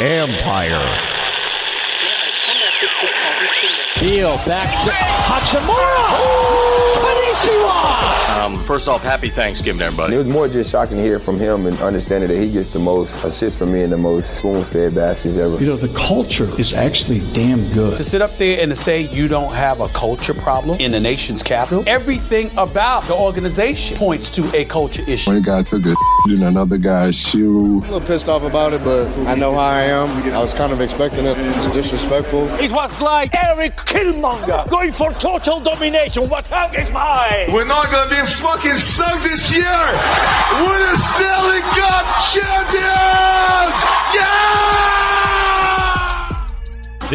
Empire. Heel back to Hachimura. Konnichiwa. Um, first off, happy Thanksgiving, everybody. It was more just shocking to hear from him and understanding that he gets the most assists from me and the most spoon-fed baskets ever. You know, the culture is actually damn good. To sit up there and to say you don't have a culture problem in the nation's capital, everything about the organization points to a culture issue. One guy took a in another guy's shoe. I'm a little pissed off about it, but I know how I am. I was kind of expecting it. It's disrespectful. It was like Erik Killmonger going for total domination. What's up is mine. We're not gonna be fucking sunk this year. We're the Stanley Cup champions. Yeah!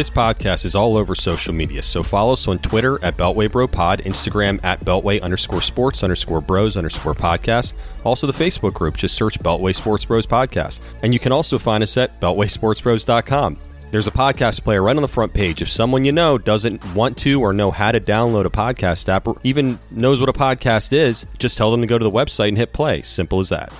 This podcast is all over social media, so follow us on Twitter at Beltway Bro Pod, Instagram at Beltway underscore sports underscore bros underscore podcast. Also, the Facebook group, just search Beltway Sports Bros Podcast. And you can also find us at BeltwaySportsBros.com. There's a podcast player right on the front page. If someone you know doesn't want to or know how to download a podcast app or even knows what a podcast is, just tell them to go to the website and hit play. Simple as that.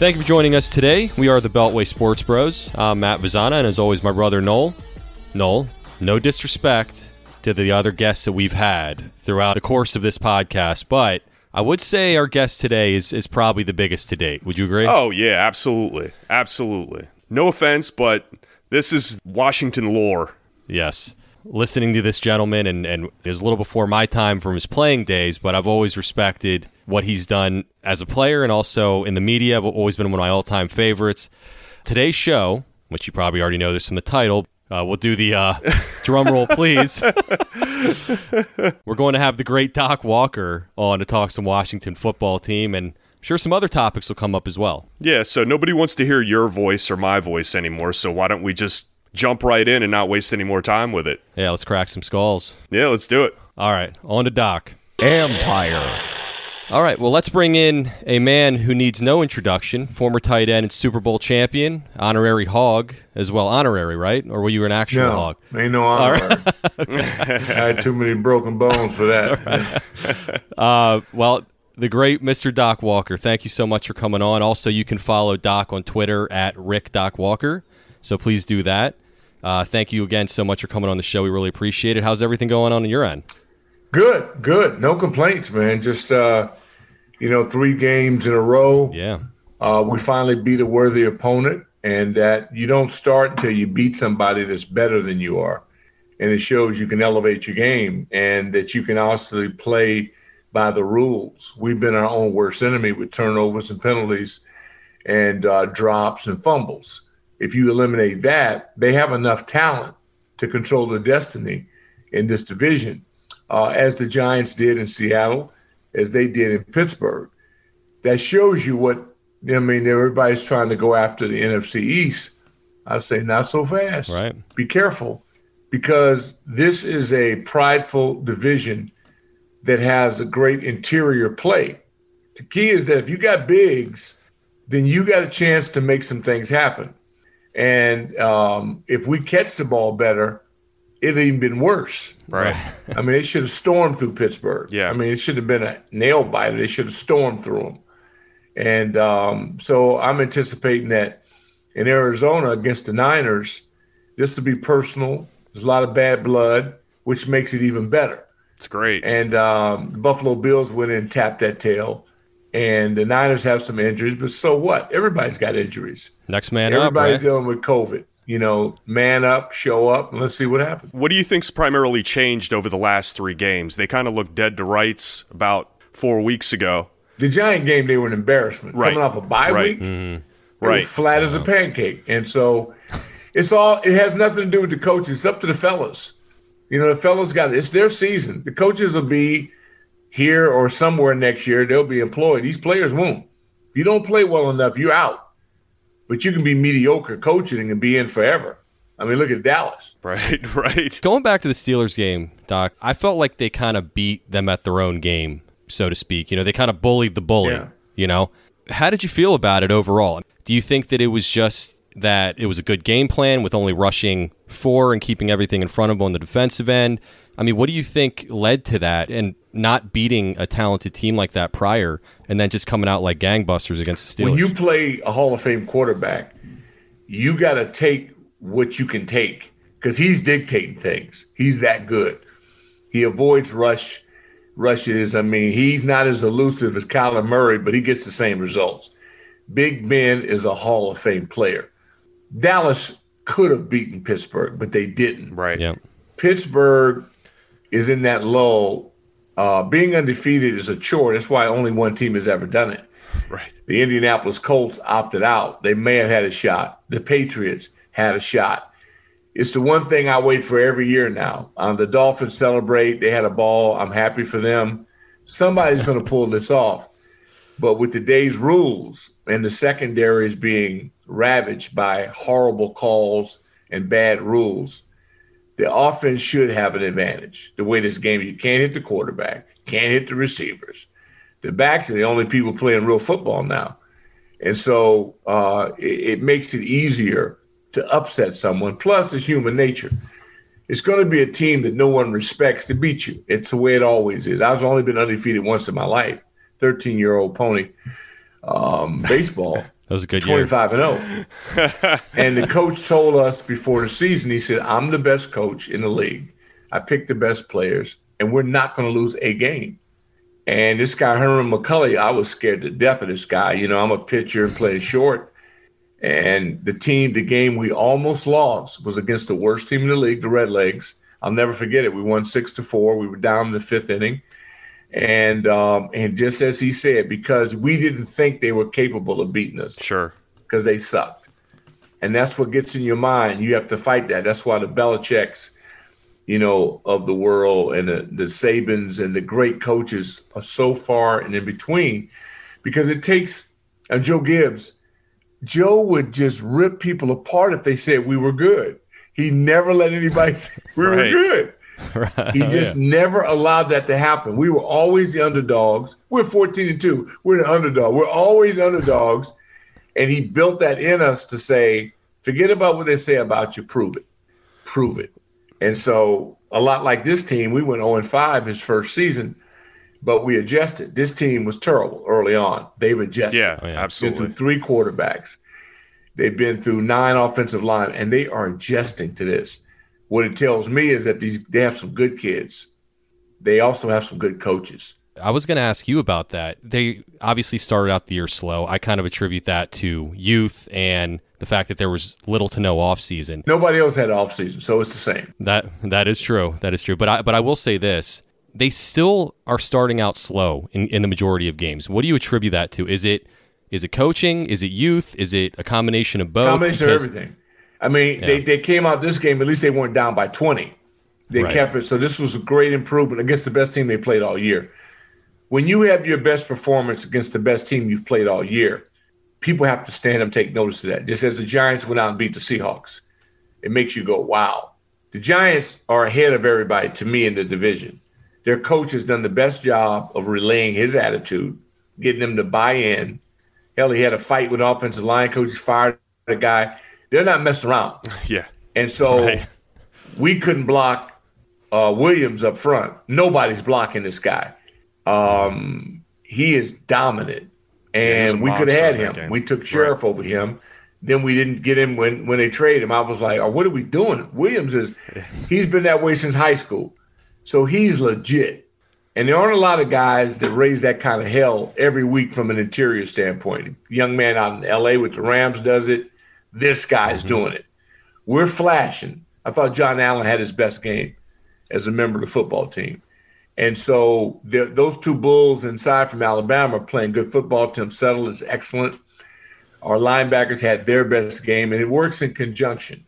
Thank you for joining us today. We are the Beltway Sports Bros. I'm Matt Vazana, and as always, my brother Noel. Noel, no disrespect to the other guests that we've had throughout the course of this podcast, but I would say our guest today is, is probably the biggest to date. Would you agree? Oh, yeah, absolutely. Absolutely. No offense, but this is Washington lore. Yes. Listening to this gentleman, and, and it was a little before my time from his playing days, but I've always respected what he's done as a player and also in the media. I've always been one of my all time favorites. Today's show, which you probably already know this from the title, uh, we'll do the uh, drum roll, please. We're going to have the great Doc Walker on to talk some Washington football team, and I'm sure some other topics will come up as well. Yeah, so nobody wants to hear your voice or my voice anymore, so why don't we just jump right in and not waste any more time with it? Yeah, let's crack some skulls. Yeah, let's do it. All right, on to Doc. Empire. All right, well, let's bring in a man who needs no introduction, former tight end and Super Bowl champion, honorary hog as well. Honorary, right? Or were you an actual no, hog? Ain't no honorary. I had too many broken bones for that. Uh, well, the great Mr. Doc Walker, thank you so much for coming on. Also, you can follow Doc on Twitter at Rick Doc Walker, so please do that. Uh, thank you again so much for coming on the show. We really appreciate it. How's everything going on on your end? Good, good. No complaints, man. Just uh, you know, three games in a row. Yeah. Uh, we finally beat a worthy opponent, and that you don't start until you beat somebody that's better than you are. And it shows you can elevate your game and that you can also play by the rules. We've been our own worst enemy with turnovers and penalties and uh, drops and fumbles. If you eliminate that, they have enough talent to control their destiny in this division, uh, as the Giants did in Seattle, as they did in Pittsburgh. That shows you what I mean. Everybody's trying to go after the NFC East. I say not so fast. Right. Be careful, because this is a prideful division that has a great interior play. The key is that if you got bigs, then you got a chance to make some things happen. And um, if we catch the ball better, it'd even been worse. Right. I mean, they should have stormed through Pittsburgh. Yeah. I mean, it should have been a nail biter. They should have stormed through them. And um, so I'm anticipating that in Arizona against the Niners, this will be personal. There's a lot of bad blood, which makes it even better. It's great. And um, the Buffalo Bills went in and tapped that tail. And the Niners have some injuries, but so what? Everybody's got injuries. Next man Everybody's up. Right? dealing with COVID. You know, man up, show up, and let's see what happens. What do you think's primarily changed over the last three games? They kind of looked dead to rights about four weeks ago. The Giant game, they were an embarrassment. Right. Coming off a bye Right. week, Mm-hmm. Right. flat as a pancake. And so it's all, it has nothing to do with the coaches. It's up to the fellas. You know, the fellas got it. it's their season. The coaches will be here or somewhere next year. They'll be employed. These players won't. If you don't play well enough, you're out. But you can be mediocre coaching and be in forever. I mean, look at Dallas. Right, right. Going back to the Steelers game, Doc, I felt like they kind of beat them at their own game, so to speak. You know, they kind of bullied the bully. Yeah. You know, how did you feel about it overall? Do you think that it was just that it was a good game plan with only rushing four and keeping everything in front of them on the defensive end? I mean, what do you think led to that? And not beating a talented team like that prior and then just coming out like gangbusters against the Steelers. When you play a Hall of Fame quarterback, you got to take what you can take because he's dictating things. He's that good. He avoids rush rushes. I mean, he's not as elusive as Kyler Murray, but he gets the same results. Big Ben is a Hall of Fame player. Dallas could have beaten Pittsburgh, but they didn't. Right. Yeah. Pittsburgh is in that lull. Uh, being undefeated is a chore. That's why only one team has ever done it. Right. The Indianapolis Colts opted out. They may have had a shot. The Patriots had a shot. It's the one thing I wait for every year now. Um, the Dolphins celebrate. They had a ball. I'm happy for them. Somebody's going to pull this off. But with today's rules and the secondaries being ravaged by horrible calls and bad rules, the offense should have an advantage. The way this game, you can't hit the quarterback, can't hit the receivers. The backs are the only people playing real football now. And so uh, it, it makes it easier to upset someone. Plus, it's human nature. It's going to be a team that no one respects to beat you. It's the way it always is. I've only been undefeated once in my life. 13 year old pony um, baseball. That was a good year. 25 and 0. and the coach told us before the season, he said, I'm the best coach in the league. I picked the best players, and we're not going to lose a game. And this guy, Herman McCully, I was scared to death of this guy. You know, I'm a pitcher and play short. And the team, the game we almost lost was against the worst team in the league, the Redlegs. I'll never forget it. We won six to four. We were down in the fifth inning. And um, and just as he said, because we didn't think they were capable of beating us. Sure. Because they sucked. And that's what gets in your mind. You have to fight that. That's why the Belichick's, you know, of the world and the, the Sabans and the great coaches are so far and in between. Because it takes uh, Joe Gibbs, Joe would just rip people apart if they said we were good. He never let anybody say we were good. Right. He oh, just never allowed that to happen. We were always the underdogs. We're 14 and 2. We're the underdog. We're always underdogs. And he built that in us to say, forget about what they say about you, prove it. Prove it. And so, a lot like this team, we went 0 and 5 his first season, but we adjusted. This team was terrible early on. They've adjusted. Yeah, Oh, yeah. Been absolutely. through three quarterbacks. They've been through nine offensive line, and they are adjusting to this. What it tells me is that these they have some good kids. They also have some good coaches. I was going to ask you about that. They obviously started out the year slow. I kind of attribute that to youth and the fact that there was little to no offseason. Nobody else had offseason, so it's the same. That that is true. That is true. But I but I will say this: they still are starting out slow in, in the majority of games. What do you attribute that to? Is it is it coaching? Is it youth? Is it a combination of both? Combination Because- of everything. I mean, they, they came out this game, at least they weren't down by 20. They Right. kept it. So this was a great improvement against the best team they played all year. When you have your best performance against the best team you've played all year, people have to stand up and take notice of that. Just as the Giants went out and beat the Seahawks, it makes you go, wow. The Giants are ahead of everybody to me in the division. Their coach has done the best job of relaying his attitude, getting them to buy in. Hell, he had a fight with offensive line coach, fired the guy. They're not messing around. Yeah. And so Right. we couldn't block uh, Williams up front. Nobody's blocking this guy. Um, he is dominant, and we could have had him. We took Scherff over him. Then we didn't get him when when they traded him. I was like, oh, what are we doing? Williams is he's been that way since high school, so he's legit. And there aren't a lot of guys that raise that kind of hell every week from an interior standpoint. young man out in L.A. with the Rams does it. This guy's doing it. We're flashing. I thought John Allen had his best game as a member of the football team. And so the- those two Bulls inside from Alabama are playing good football. Tim Settle is excellent. Our linebackers had their best game, and it works in conjunction.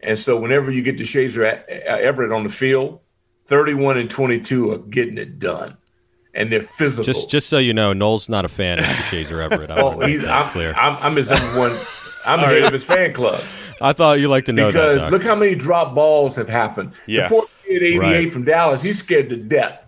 And so whenever you get to Shazer uh, Everett on the field, 31 and 22 are getting it done. And they're physical. Just just so you know, Noel's not a fan of Shazer Everett. I oh, want to make he's, I'm, clear. I'm, I'm his number one. I'm the head of his fan club. I thought you like to know because that. Doc. look how many drop balls have happened. Yeah. The poor kid 88 Right. from Dallas, he's scared to death.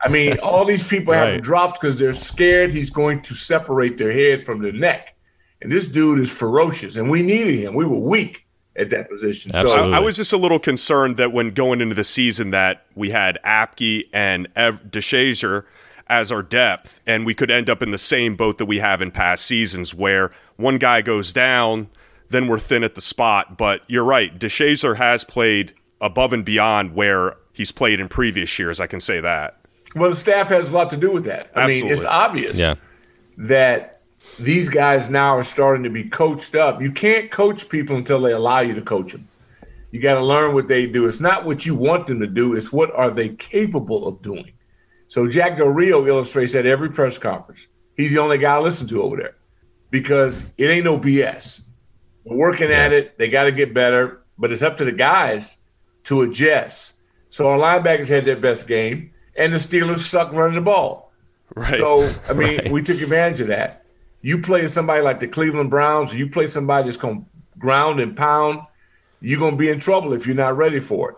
I mean, all these people have Right. him dropped because they're scared he's going to separate their head from their neck. And this dude is ferocious, and we needed him. We were weak. at that position. Absolutely. I, I was just a little concerned that when going into the season that we had Apke and Ev- Deshazor as our depth, and we could end up in the same boat that we have in past seasons, where one guy goes down, then we're thin at the spot. But you're right, Deshazor has played above and beyond where he's played in previous years. I can say that. Well, the staff has a lot to do with that. I mean, it's obvious Yeah. that these guys now are starting to be coached up. You can't coach people until they allow you to coach them. You got to learn what they do. It's not what you want them to do, it's what are they capable of doing. So Jack Del Rio illustrates that at every press conference. He's the only guy I listen to over there because it ain't no BS. We're working at it. They got to get better, but it's up to the guys to adjust. So our linebackers had their best game, and the Steelers suck running the ball. Right. So I mean, Right. we took advantage of that. You play somebody like the Cleveland Browns, or you play somebody that's going to ground and pound, you're going to be in trouble if you're not ready for it.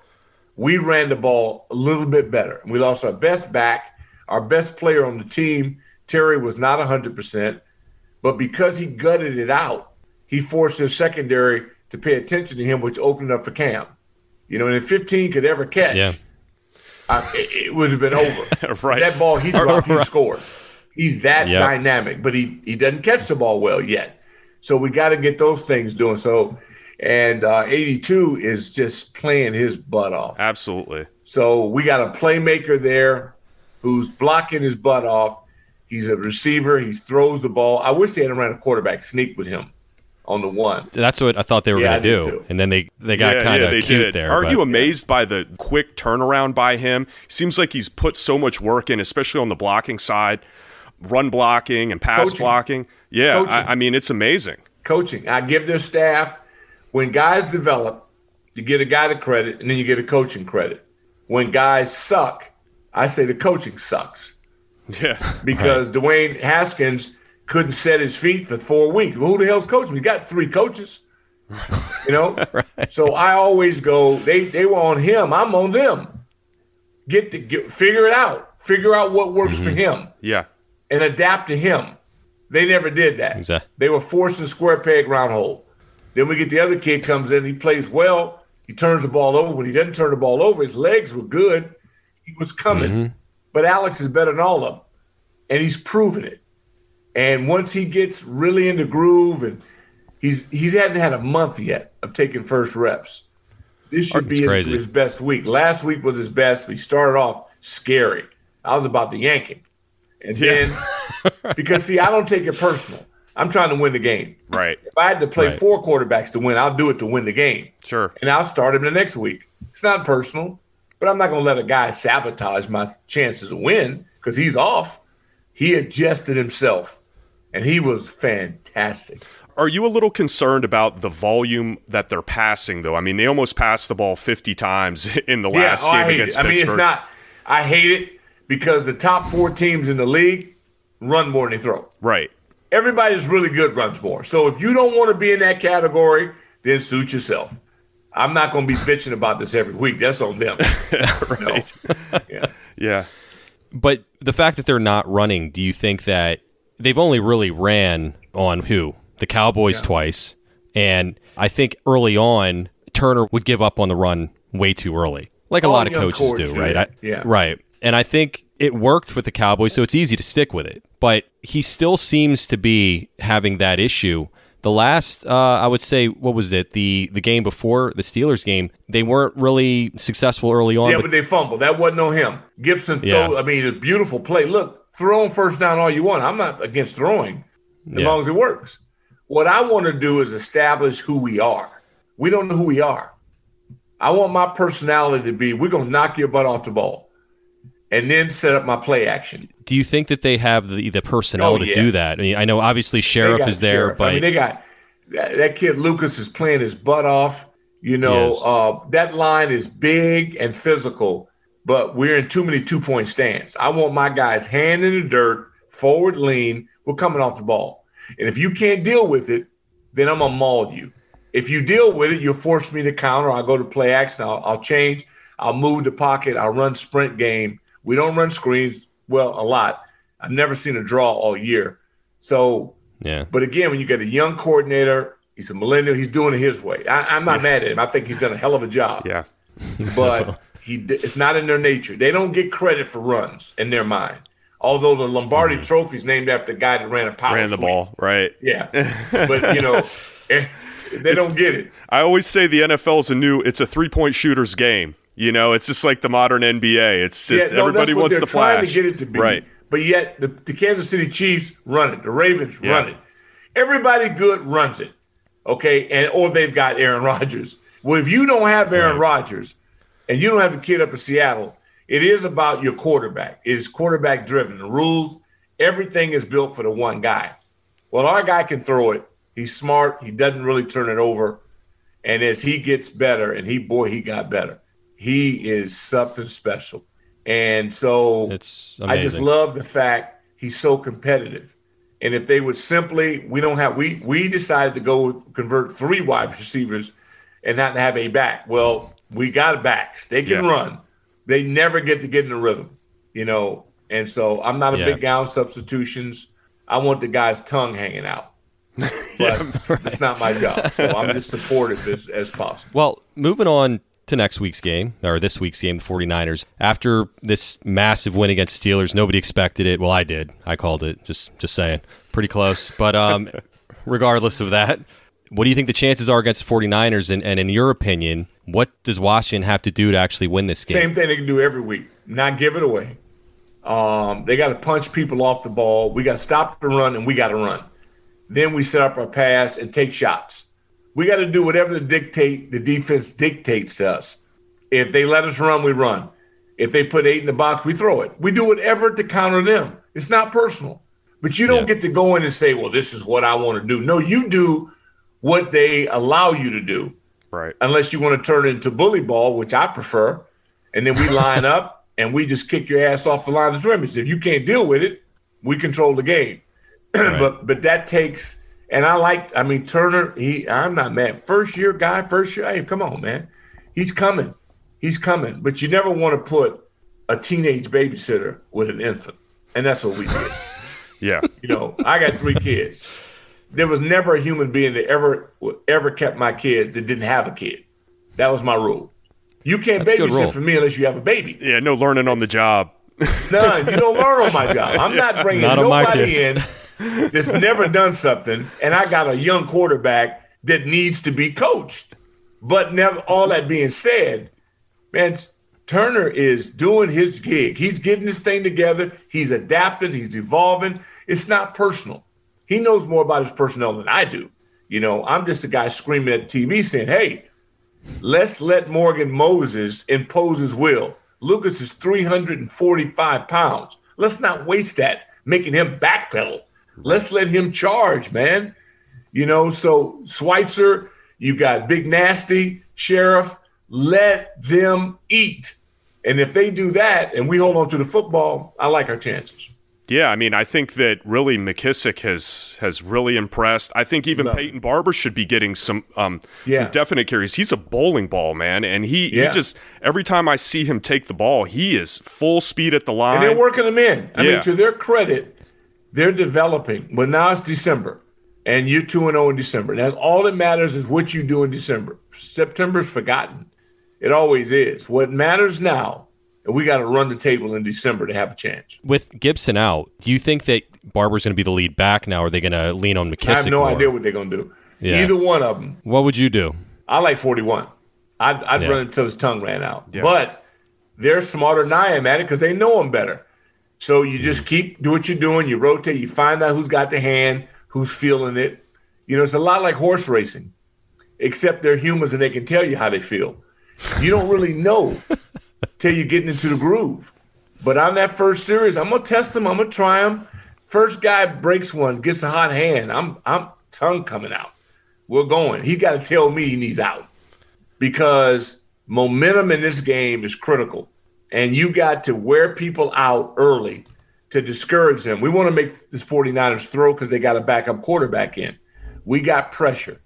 We ran the ball a little bit better. We lost our best back, our best player on the team. Terry was not 100%, but because he gutted it out, he forced his secondary to pay attention to him, which opened up for Cam. You know, and if 15 could ever catch, Yeah. it, it would have been over. Right. That ball he dropped, he scored. He's that Yep. dynamic, but he he doesn't catch the ball well yet. So we got to get those things doing. So, and uh, 82 is just playing his butt off. Absolutely. So we got a playmaker there who's blocking his butt off. He's a receiver. He throws the ball. I wish they had ran a quarterback sneak with him on the one. That's what I thought they were Yeah, going to do, too. and then they they got yeah, kind of they cute did. there. Aren't but- you amazed by the quick turnaround by him? Seems like he's put so much work in, especially on the blocking side, run blocking and pass Coaching. blocking. Yeah, I, I mean it's amazing. coaching. I give their staff when guys develop, you get a guy to credit and then you get a coaching credit. When guys suck, I say the coaching sucks Yeah, because Dwayne Haskins couldn't set his feet for four weeks. Well, who the hell's coaching? We got three coaches. You know? right. So I always go, they they were on him, I'm on them. Get to get figure it out. Figure out what works for mm-hmm. him yeah, and adapt to him. They never did that. Exact- They were forcing square peg round hole. Then we get the other kid comes in, he plays well, he turns the ball over. When he doesn't turn the ball over, his legs were good. He was coming. Mm-hmm. But Alex is better than all of them. And he's proven it. And once he gets really in the groove and he's he's hadn't had a month yet of taking first reps. This should be his, his best week. Last week was his best. He started off scary. I was about to yank him. And then because see, I don't take it personal. I'm trying to win the game. right. If I had to play Right. four quarterbacks to win, I'll do it to win the game. Sure. And I'll start him the next week. It's not personal, but I'm not going to let a guy sabotage my chances to win because he's off. He adjusted himself, and he was fantastic. Are you a little concerned about the volume that they're passing, though? I mean, they almost passed the ball 50 times in the last oh, game against it. I mean, it's not. I hate it because the top four teams in the league run more than they throw. right. Everybody that's really good runs more. So if you don't want to be in that category, then suit yourself. I'm not going to be bitching about this every week. That's on them. right. Yeah. Yeah. But the fact that they're not running, do you think that they've only really ran on who? The Cowboys twice. And I think early on, Turner would give up on the run way too early, like a lot of coaches do, do right? I- Yeah. Right. And I think it worked with the Cowboys, so it's easy to stick with it. But he still seems to be having that issue. The last, uh, I would say, what was it? The the game before the Steelers game, they weren't really successful early on. Yeah, but but they fumbled. That wasn't on him. Gibson Yeah. throw. I mean, a beautiful play. Look, throw on first down all you want. I'm not against throwing as Yeah. long as it works. What I want to do is establish who we are. We don't know who we are. I want my personality to be we're going to knock your butt off the ball and then set up my play action. do you think that they have the, the personnel Oh, to yes. do that? I mean, I know obviously Scherff is there, Scherff. but I mean, they got that, that kid Lucas is playing his butt off. You know, Yes. uh, that line is big and physical, but we're in too many two point stands. I want my guys hand in the dirt, forward lean. We're coming off the ball, and if you can't deal with it, then I'm gonna maul you. If you deal with it, you'll force me to counter. I'll go to play action. I'll, I'll change. I'll move the pocket. I'll run sprint game. We don't run screens well a lot. I've never seen a draw all year. So yeah, but again, when you get a young coordinator, He's a millennial. He's doing it his way. I, am not yeah. mad at him. I think he's done a hell of a job. Yeah. but he it's not in their nature. They don't get credit for runs in their mind. Although the Lombardi mm-hmm. Trophy is named after the guy that ran a power ran the ball, right? Yeah, but you know, eh, they it's, don't get it. I always say the NFL is a new. It's a three point shooters game. You know, it's just like the modern NBA. It's, it's yeah, no, everybody wants the flash. to get it to be. Right. But yet the, the Kansas City Chiefs run it. The Ravens yeah. run it. Everybody good runs it. Okay, and or they've got Aaron Rodgers. Well, if you don't have Aaron right. Rodgers and you don't have a kid up in Seattle, it is about your quarterback. It is quarterback driven. The rules, everything is built for the one guy. Well, our guy can throw it. He's smart. He doesn't really turn it over. And as he gets better, and he boy, he got better. He is something special. And so it's I just love the fact he's so competitive. And if they would simply, we don't have we we decided to go convert three wide receivers and not have a back. Well, we got backs. They can yeah. run. They never get to get in the rhythm, you know. And so I'm not a yeah. big guy on substitutions. I want the guy's tongue hanging out. But yeah, right. it's not my job. So I'm just supportive as, as possible. Well, moving on to next week's game, or this week's game, the 49ers. After this massive win against Steelers, nobody expected it. Well, I did. I called it. Just just saying. Pretty close. But um, regardless of that, what do you think the chances are against 49ers? And, and in your opinion, what does Washington have to do to actually win this game? Same thing they can do every week. Not give it away. Um, they got to punch people off the ball. We got to stop the run, and we got to run. Then we set up our pass and take shots. We got to do whatever the dictate the defense dictates to us. If they let us run, we run. If they put eight in the box, we throw it. We do whatever to counter them. It's not personal. But you don't yeah. get to go in and say, well, this is what I want to do. No, you do what they allow you to do. Right. Unless you want to turn it into bully ball, which I prefer. And then we line up and we just kick your ass off the line of scrimmage. If you can't deal with it, we control the game. Right. but but that takes and I like, I mean, Turner, he I'm not mad. First year guy, first year, hey, come on, man. He's coming. He's coming. But you never want to put a teenage babysitter with an infant. And that's what we did. yeah. You know, I got three kids. There was never a human being that ever ever kept my kids that didn't have a kid. That was my rule. You can't That's babysit for me unless you have a baby. Yeah, no learning on the job. None. You don't learn on my job. I'm not bringing not nobody in that's never done something, and I got a young quarterback that needs to be coached. But never. All that being said, man, Turner is doing his gig. He's getting this thing together. He's adapting. He's evolving. It's not personal. He knows more about his personnel than I do. You know, I'm just a guy screaming at TV saying, "Hey, let's let Morgan Moses impose his will." Lucas is 345 pounds. Let's not waste that making him backpedal. Let's let him charge, man. You know, so Schweitzer, you got Big Nasty, Scherff, let them eat. And if they do that and we hold on to the football, I like our chances. Yeah, I mean, I think that really McKissic has has really impressed. I think even no. Peyton Barber should be getting some um yeah. some definite carries. He's a bowling ball, man, and he, yeah. he just every time I see him take the ball, he is full speed at the line. And they're working him in. I yeah. mean, to their credit, they're developing. But now it's December, and you're 2 0 in December. Now, all that matters is what you do in December. September's forgotten. It always is. What matters now, and we got to run the table in December to have a chance. With Gibson out, do you think that Barber's going to be the lead back now? Or are they going to lean on McKissic? I have no more? idea what they're going to do. Yeah. Either one of them. What would you do? I like 41. I'd, I'd yeah. run until his tongue ran out. Yeah. But they're smarter than I am at it because they know him better. So you just keep do what you're doing. You rotate. You find out who's got the hand, who's feeling it. You know, it's a lot like horse racing, except they're humans and they can tell you how they feel. You don't really know till you're getting into the groove. But on that first series, I'm gonna test them. I'm gonna try them. First guy breaks one, gets a hot hand. I'm I'm tongue coming out. We're going. He got to tell me he's out because momentum in this game is critical and you got to wear people out early to discourage them. We want to make this 49ers throw because they got a backup quarterback in. We got pressure.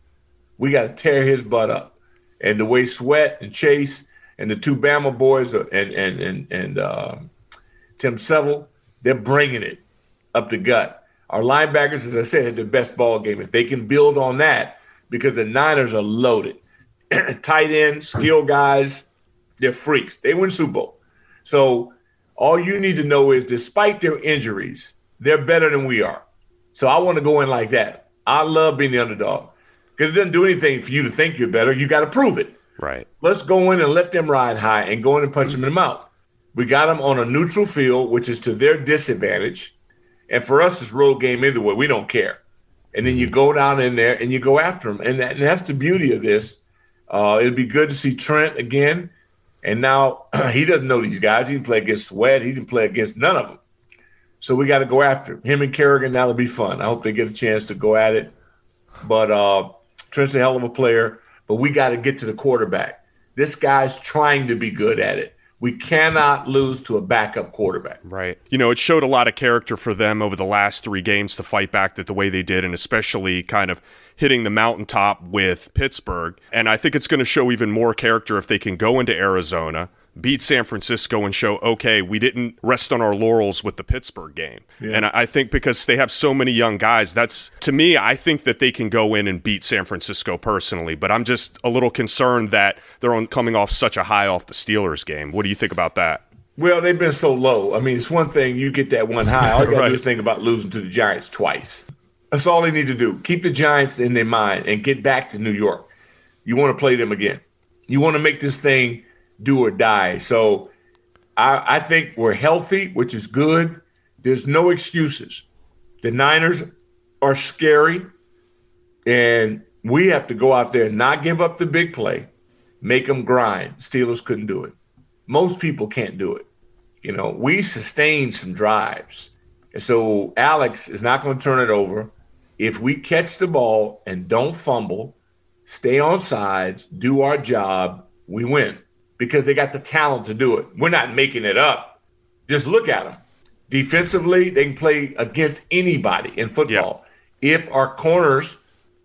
We got to tear his butt up. And the way Sweat and Chase and the two Bama boys and and and and uh, Tim Settle, they're bringing it up the gut. Our linebackers, as I said, had the best ball game. If they can build on that, because the Niners are loaded. Tight end, skill guys, they're freaks. They win Super Bowl. So all you need to know is despite their injuries, they're better than we are. So I want to go in like that. I love being the underdog because it doesn't do anything for you to think you're better. You got to prove it. Right. Let's go in and let them ride high and go in and punch them in the mouth. We got them on a neutral field, which is to their disadvantage. And for us, it's road game either way. We don't care. And then you go down in there and you go after them. And, that, and that's the beauty of this. Uh, it'd be good to see Trent again. And now he doesn't know these guys. He didn't play against Sweat. He didn't play against none of them. So we got to go after him. Him and Kerrigan, that'll be fun. I hope they get a chance to go at it. But uh, Trent's a hell of a player, but we got to get to the quarterback. This guy's trying to be good at it. We cannot lose to a backup quarterback. Right. You know, it showed a lot of character for them over the last three games to fight back that the way they did, and especially kind of hitting the mountaintop with Pittsburgh. And I think it's going to show even more character if they can go into Arizona, beat San Francisco and show, okay, we didn't rest on our laurels with the Pittsburgh game. Yeah. And I think because they have so many young guys, that's to me, I think that they can go in and beat San Francisco personally. But I'm just a little concerned that they're on coming off such a high off the Steelers game. What do you think about that? Well, they've been so low. I mean, it's one thing you get that one high. All you gotta right. do is think about losing to the Giants twice. That's all they need to do. Keep the Giants in their mind and get back to New York. You want to play them again. You want to make this thing do or die. So I, I think we're healthy, which is good. There's no excuses. The Niners are scary, and we have to go out there and not give up the big play, make them grind. Steelers couldn't do it. Most people can't do it. You know, we sustained some drives. And so Alex is not going to turn it over. If we catch the ball and don't fumble, stay on sides, do our job, we win because they got the talent to do it. We're not making it up. Just look at them. Defensively, they can play against anybody in football. Yeah. If our corners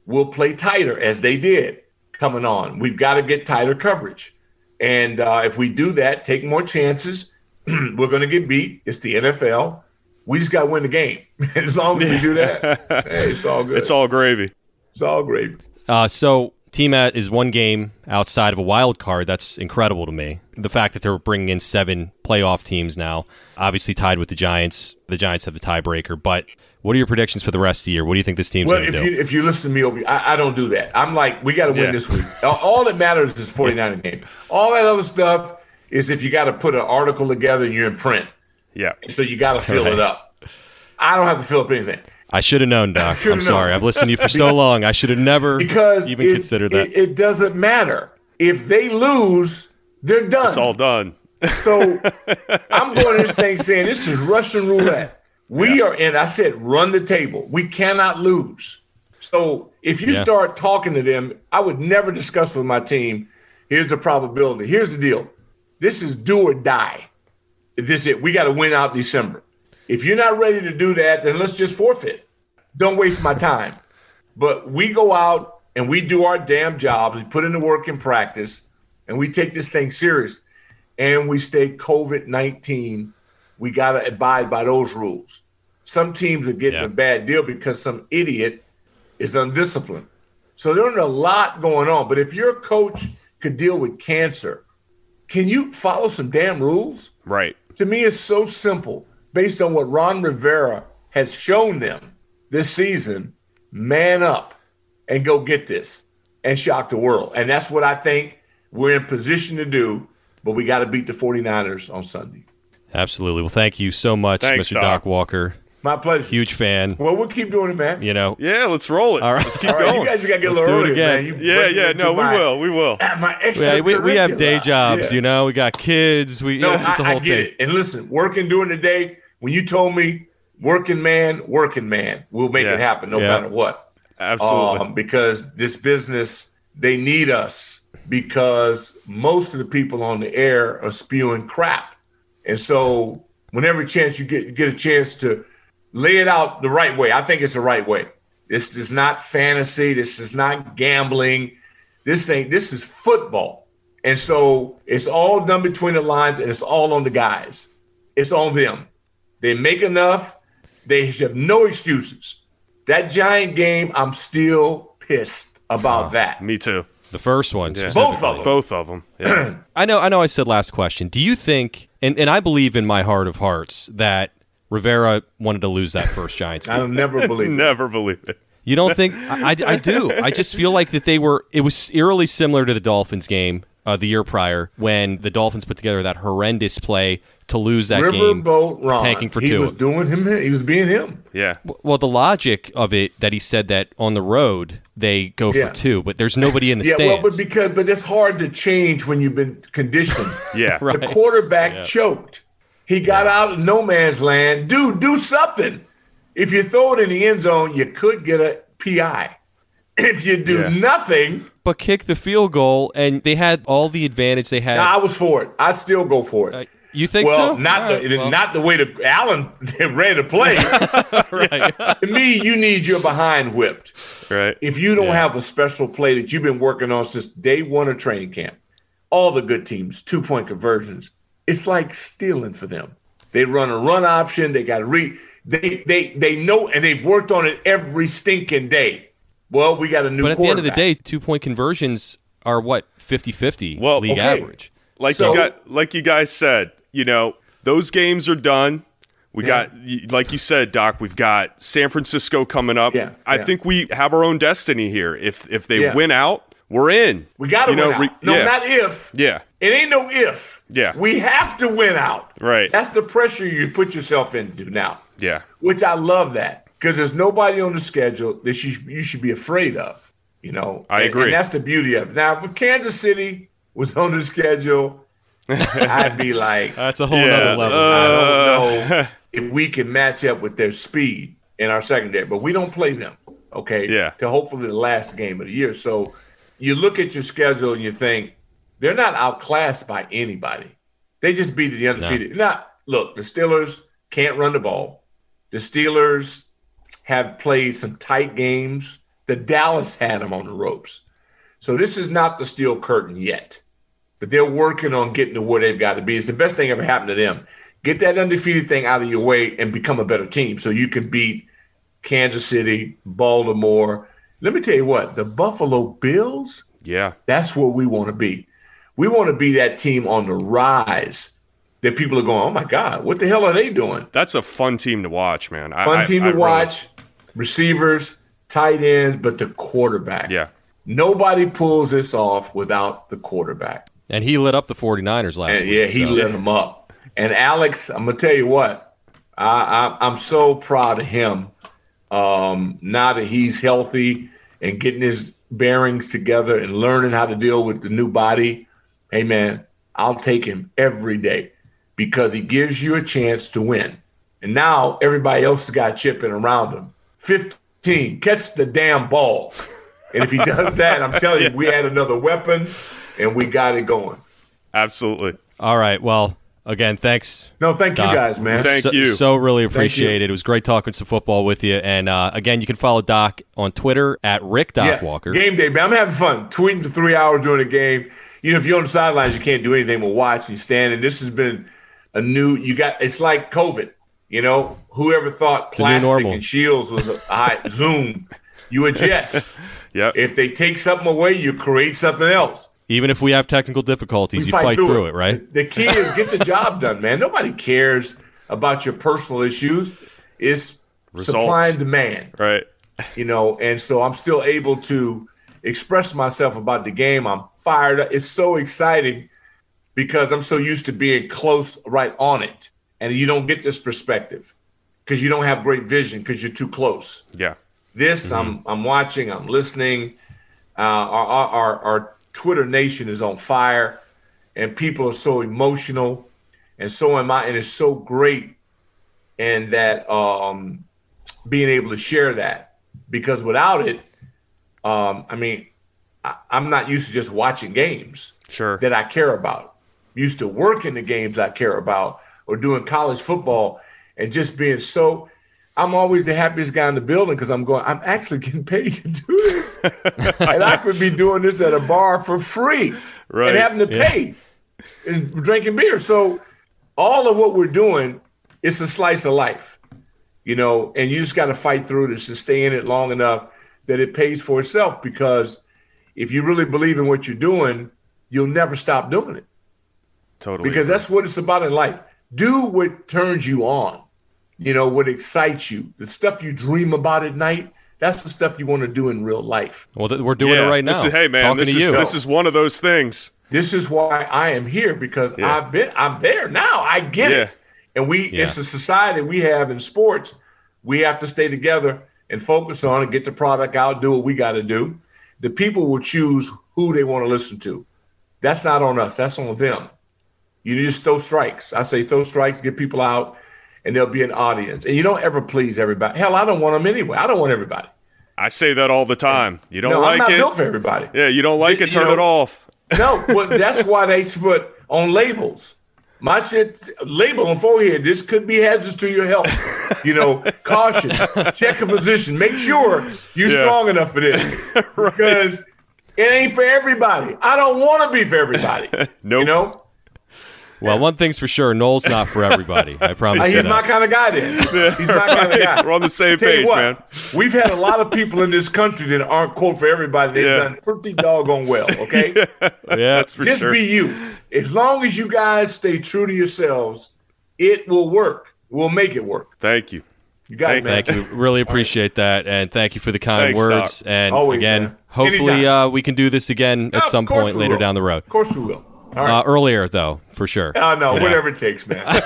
will play tighter, as they did coming on, we've got to get tighter coverage. And uh, if we do that, take more chances, we're going to get beat. It's the NFL. We just got to win the game. as long as we do that, hey, it's all good. It's all gravy. It's all gravy. Uh, so team at is one game outside of a wild card. That's incredible to me. The fact that they're bringing in seven playoff teams now, obviously tied with the Giants. The Giants have the tiebreaker. But what are your predictions for the rest of the year? What do you think this team's well, going to do? You, if you listen to me over, I, I don't do that. I'm like, we got to win yeah. this week. All that matters is 49 game. All that other stuff is if you got to put an article together and you're in print. Yeah. So you got to fill right. it up. I don't have to fill up anything. I should have known, Doc. I'm sorry. Known. I've listened to you for so long. I should have never because even it, considered that. It, it, doesn't matter. If they lose, they're done. It's all done. So I'm going to this thing saying this is Russian roulette. We yeah. are in, I said, run the table. We cannot lose. So if you yeah. start talking to them, I would never discuss with my team. Here's the probability. Here's the deal. This is do or die. This is it. We got to win out December. If you're not ready to do that, then let's just forfeit. Don't waste my time. But we go out and we do our damn jobs. We put in the work and practice and we take this thing serious and we stay COVID 19. We got to abide by those rules. Some teams are getting yeah. a bad deal because some idiot is undisciplined. So there's a lot going on. But if your coach could deal with cancer, can you follow some damn rules? Right. To me, it's so simple based on what Ron Rivera has shown them this season, man up and go get this and shock the world. And that's what I think we're in position to do, but we got to beat the 49ers on Sunday. Absolutely. Well, thank you so much, Thanks, Mr. Doc. Doc Walker. My pleasure. Huge fan. Well, we'll keep doing it, man. You know. Yeah, let's roll it. All right, let's keep going. You guys got to get a little early, man. You yeah, yeah. No, we my, will. We will. My extra yeah, we, we have day jobs. Yeah. You know, we got kids. We no, yeah, it's a whole I get thing. It. And listen, working during the day. When you told me working man, working man, we'll make yeah. it happen no yeah. matter what. Absolutely. Um, because this business, they need us because most of the people on the air are spewing crap. And so whenever chance you get get a chance to lay it out the right way. I think it's the right way. This is not fantasy. This is not gambling. This ain't. This is football, and so it's all done between the lines, and it's all on the guys. It's on them. They make enough. They have no excuses. That giant game, I'm still pissed about that. Me too. The first one, Yeah. Both of them. Both of them. Yeah. I know. I know. I said last question. Do you think? And, and I believe in my heart of hearts that Rivera wanted to lose that first Giants game. I'll never believe it. Never believe it. You don't think? I, I, I do. I just feel like that they were. It was eerily similar to the Dolphins game uh, the year prior when the Dolphins put together that horrendous play to lose that game, Riverboat Ron. tanking for he two. was doing him. He was being him. Yeah. well, the logic of it that he said that on the road they go Yeah. for two, but there's nobody in the Yeah, well, but because but it's hard to change when you've been conditioned. Yeah. Right. The quarterback choked. He got out of no man's land. Dude, do something. If you throw it in the end zone, you could get a PI. If you do Yeah. nothing, but kick the field goal, and they had all the advantage they had. I was for it. I still go for it. Uh, you think well, so? not All the right, well. not the way the Allen ran the play. to me, you need your behind whipped. Right. If you don't have a special play that you've been working on since day one of training camp, all the good teams, two point conversions, it's like stealing for them. They run a run option. They got to read. They they they know, and they've worked on it every stinking day. Well, we got a new. But at the end of the day, two point conversions are what 50-50 Well, league okay. average. Like So- you got, like you guys said, you know, those games are done. We got, like you said, Doc. We've got San Francisco coming up. Yeah, I yeah. think we have our own destiny here. If if they Yeah. win out, we're in. we got to win know, out. re- no, yeah. not if. Yeah. It ain't no if. Yeah. We have to win out. Right. That's the pressure you put yourself into now. Yeah. Which I love that because there's nobody on the schedule that you, you should be afraid of. You know, I And- agree. And that's the beauty of it. Now, if Kansas City was on the schedule, I'd be like, That's a whole Yeah, nother level. I Uh, don't know if we can match up with their speed in our secondary, but we don't play them. Okay. Yeah. To hopefully the last game of the year. So you look at your schedule and you think they're not outclassed by anybody. They just beat the undefeated. Not look, the Steelers can't run the ball. The Steelers have played some tight games. The Dallas had them on the ropes. So this is not the steel curtain yet but they're working on getting to where they've got to be. It's the best thing ever happened to them. Get that undefeated thing out of your way and become a better team so you can beat Kansas City, Baltimore. Let me tell you what, the Buffalo Bills, Yeah. that's where we want to be. We want to be that team on the rise that people are going, oh my God, what the hell are they doing? That's a fun team to watch, man. I- Fun I- team I to really- watch, receivers, tight ends, but the quarterback. yeah. Nobody pulls this off without the quarterback. And he lit up the 49ers last And week. yeah, he so- lit them up. And Alex, I'm gonna tell you what, I, I, I'm so proud of him. Um, now that he's healthy and getting his bearings together and learning how to deal with the new body, hey man, I'll take him every day because he gives you a chance to win. And now everybody else has got chipping around him. 15, catch the damn ball. And if he does that, I'm telling you, we had another weapon and we got it going. Absolutely. All right. Well, again, thanks. No, thank Doc. you guys, man. Thank so, you. So really appreciate it. It was great talking some football with you. And uh, again, you can follow Doc on Twitter at Rick Doc Yeah, Walker. Game day, man. I'm having fun. Tweeting for three hours during the game. You know, if you're on the sidelines, you can't do anything but watch and stand. And this has been a new. You got. It's like COVID. You know, whoever thought plastic and shields was a high Zoom, you adjust. Yep. if they take something away, you create something else. Even if we have technical difficulties, We you fight through, it. right? The key is get the job done, man. Nobody cares about your personal issues. It's supply and demand. Right. you know, and so I'm still able to express myself about the game. I'm fired up. It's so exciting because I'm so used to being close right on it. And you don't get this perspective because you don't have great vision because you're too close. Yeah. This I'm I'm watching, I'm listening. Uh, our, our our our Twitter nation is on fire, and people are so emotional, and so am I, and it's so great, and that um, being able to share that because without it, um, I mean, I'm not used to just watching games Sure. that I care about. I'm used to working the games I care about or doing college football and just being so I'm always the happiest guy in the building because I'm going, I'm actually getting paid to do this. and I could be doing this at a bar for free Right. and having to Yeah. pay and drinking beer. So all of what we're doing is a slice of life, you know, and you just got to fight through this to stay in it long enough that it pays for itself because if you really believe in what you're doing, you'll never stop doing it. Totally. Because that's what it's about in life. Do what turns you on, you know, what excites you, the stuff you dream about at night. That's the stuff you want to do in real life. Well, th- we're doing yeah, it right now. This is, hey man, talking this to is you. this is one of those things. This is why I am here because Yeah. I've been I'm there now. I get Yeah. it. And we Yeah. it's a society we have in sports. We have to stay together and focus on it, get the product out, do what we got to do. The people will choose who they want to listen to. That's not on us. That's on them. You just throw strikes. I say throw strikes, get people out, and there'll be an audience. And you don't ever please everybody. Hell, I don't want them anyway. I don't want everybody. I say that all the time. You don't no, like I'm not it. built for everybody. Yeah, you don't like it, turn know- it off. No, but that's why they put on labels. My shit label on forehead. This could be hazardous to your health. You know, caution. Check a physician. Make sure you're Yeah. strong enough for this because it ain't for everybody. I don't want to be for everybody. Nope. You know, well, one thing's for sure: Noel's not for everybody. I promise you he's that. my kind of guy. Then he's my kind of guy. We're on the same Tell page, what, man. We've had a lot of people in this country that aren't quote for everybody. They've Yeah. done pretty doggone well. Okay. yeah, That's for sure. Just sure. be you. As long as you guys stay true to yourselves, it will work. We'll make it work. Thank you. You got it, man. Thank you. Really appreciate that, and thank you for the kind Thanks, words. Doc. And Always, again, man. hopefully, uh, we can do this again Yeah, at some point later will. down the road. Of course we will. All Uh, earlier, though, for sure. Uh, no, whatever it takes, man.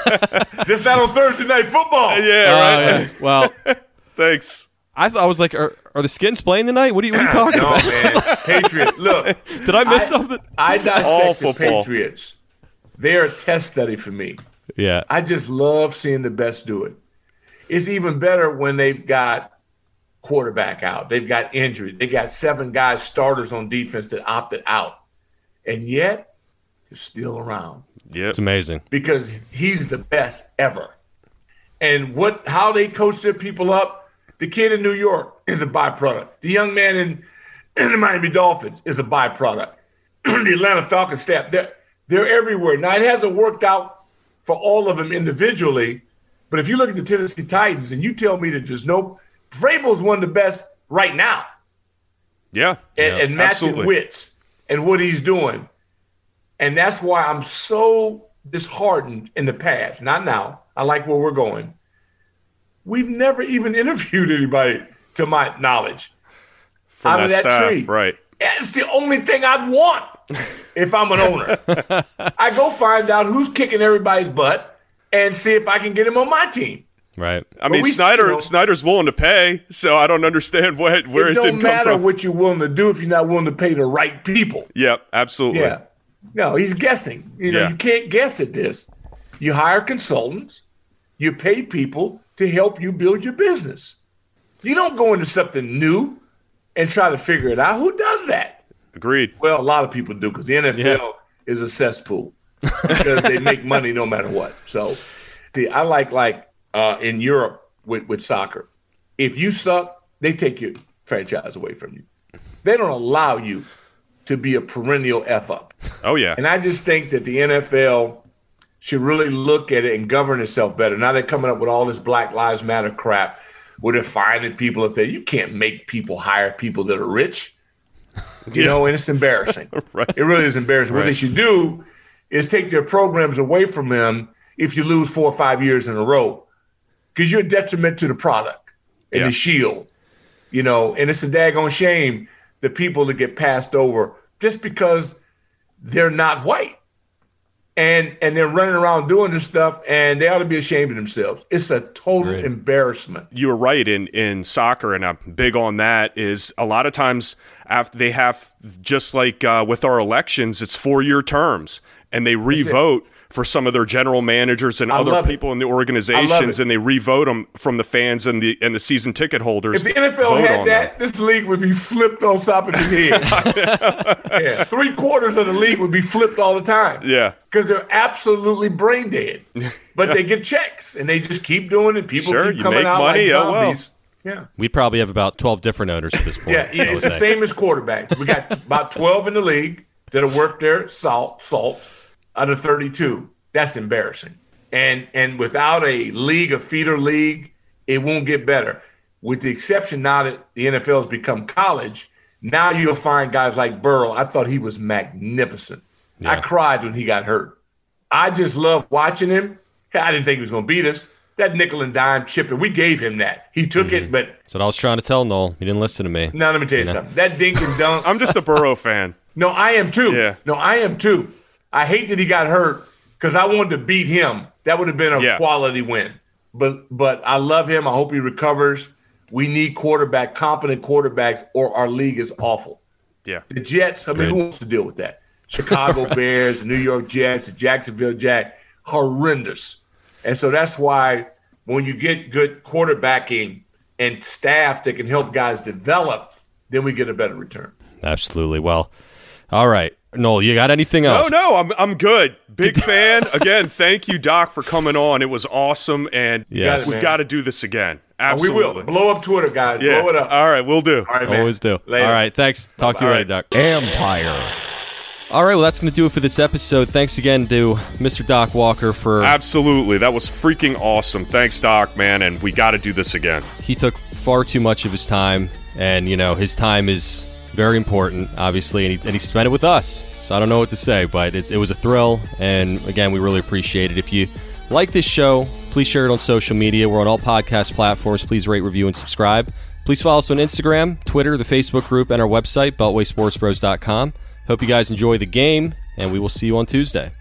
Just not on Thursday night football. Yeah, Oh, right. yeah. Well, Thanks. I thought I was like, are, are the skins playing tonight? What are you, what are you talking No, about? man. Patriot. Look, Did I miss I- something? I dissect All the football. Patriots. They're a test study for me. Yeah. I just love seeing the best do it. It's even better when they've got quarterback out. They've got injury. They got seven guys starters on defense that opted out. And yet they're still around Yeah, It's amazing. because he's the best ever. And what how they coach their people up, the kid in New York is a byproduct. The young man in, in the Miami Dolphins is a byproduct. the Atlanta Falcons staff, they're they're everywhere. Now it hasn't worked out for all of them individually, but if you look at the Tennessee Titans and you tell me that there's no Vrabel's one of the best right now Yeah. and, Yeah, and matching wits and what he's doing. And that's why I'm so disheartened in the past. Not now. I like where we're going. We've never even interviewed anybody, to my knowledge, From out that, of that staff. tree. Right. It's the only thing I'd want if I'm an owner. I go find out who's kicking everybody's butt and see if I can get him on my team. Right. I mean, we- Snyder you know- Snyder's willing to pay, so I don't understand what where it it, don't didn't come matter from. what you're willing to do if you're not willing to pay the right people. Yep, absolutely. Yeah. No, he's guessing. You know, Yeah. you can't guess at this. You hire consultants, you pay people to help you build your business. You don't go into something new and try to figure it out. Who does that? Agreed. Well, a lot of people do because the NFL Yeah. is a cesspool because they make money no matter what. So, the, I like like uh, in Europe with with soccer. If you suck, they take your franchise away from you. They don't allow you to be a perennial f up. Oh yeah. And I just think that the NFL should really look at it and govern itself better. Now they're coming up with all this Black Lives Matter crap where they're finding people if they you can't make people hire people that are rich. You Yeah. know, and it's embarrassing. Right. It really is embarrassing. What they should do is take their programs away from them if you lose four or five years in a row. Because you're a detriment to the product and Yeah. the shield. You know, and it's a daggone shame the people that get passed over just because they're not white and and they're running around doing this stuff and they ought to be ashamed of themselves it's a total Agreed. embarrassment you were right in in soccer, and I'm big on that. Is a lot of times after they have just like uh, with our elections, it's four year terms, and they revote for some of their general managers and I other love it. people in the organizations, and they revote them from the fans and the and the season ticket holders. if the nfl vote had on that this league would be flipped on top of his head yeah three quarters of the league would be flipped all the time. Yeah, because they're absolutely brain dead but they get checks and they just keep doing it people Sure, keep coming out money, like oh well. zombies yeah We probably have about 12 different owners at this point. Yeah, it's the same as quarterbacks. We got about 12 in the league that have worked their salt salt out of 32. That's embarrassing. And and without a league, a feeder league, it won't get better. with the exception now that the NFL has become college, now you'll find guys like Burrow. I thought he was magnificent. Yeah. I cried when he got hurt. I just love watching him. I didn't think he was going to beat us. That nickel and dime chip, chipping, we gave him that. He took mm-hmm. it, but that's what I was trying to tell Noel. He didn't listen to me. Now let me tell you, you something. Know? That dink and dunk. I'm just a Burrow fan. No, I am too. Yeah. No, I am too. I hate that he got hurt because I wanted to beat him. That would have been a yeah. quality win. But but I love him. I hope he recovers. We need quarterback, competent quarterbacks, or our league is awful. Yeah. The Jets, I mean, Good. who wants to deal with that? Chicago Bears, New York Jets, Jacksonville Jack, horrendous. And so that's why when you get good quarterbacking and staff that can help guys develop, then we get a better return. Absolutely. Well, all right. Noel, you got anything else? No, no, I'm I'm good. Big fan. Again, thank you, Doc, for coming on. It was awesome, and yes. we've got to do this again. Absolutely. Oh, we will. Blow up Twitter, guys. Yeah. Blow it up. All right, we'll do. All right, man. Always do. Later. All right, thanks. Talk All to you right. later, Doc. Empire. All right, well, that's going to do it for this episode. Thanks again to Mr. Doc Walker for. Absolutely. That was freaking awesome. Thanks, Doc, man. And we got to do this again. He took far too much of his time, and, you know, his time is very important, obviously, and he, and he spent it with us. So I don't know what to say, but it, it was a thrill. And again, we really appreciate it. If you like this show, please share it on social media. We're on all podcast platforms. Please rate, review, and subscribe. Please follow us on Instagram, Twitter, the Facebook group, and our website, BeltwaySportsBros.com. Hope you guys enjoy the game, and we will see you on Tuesday.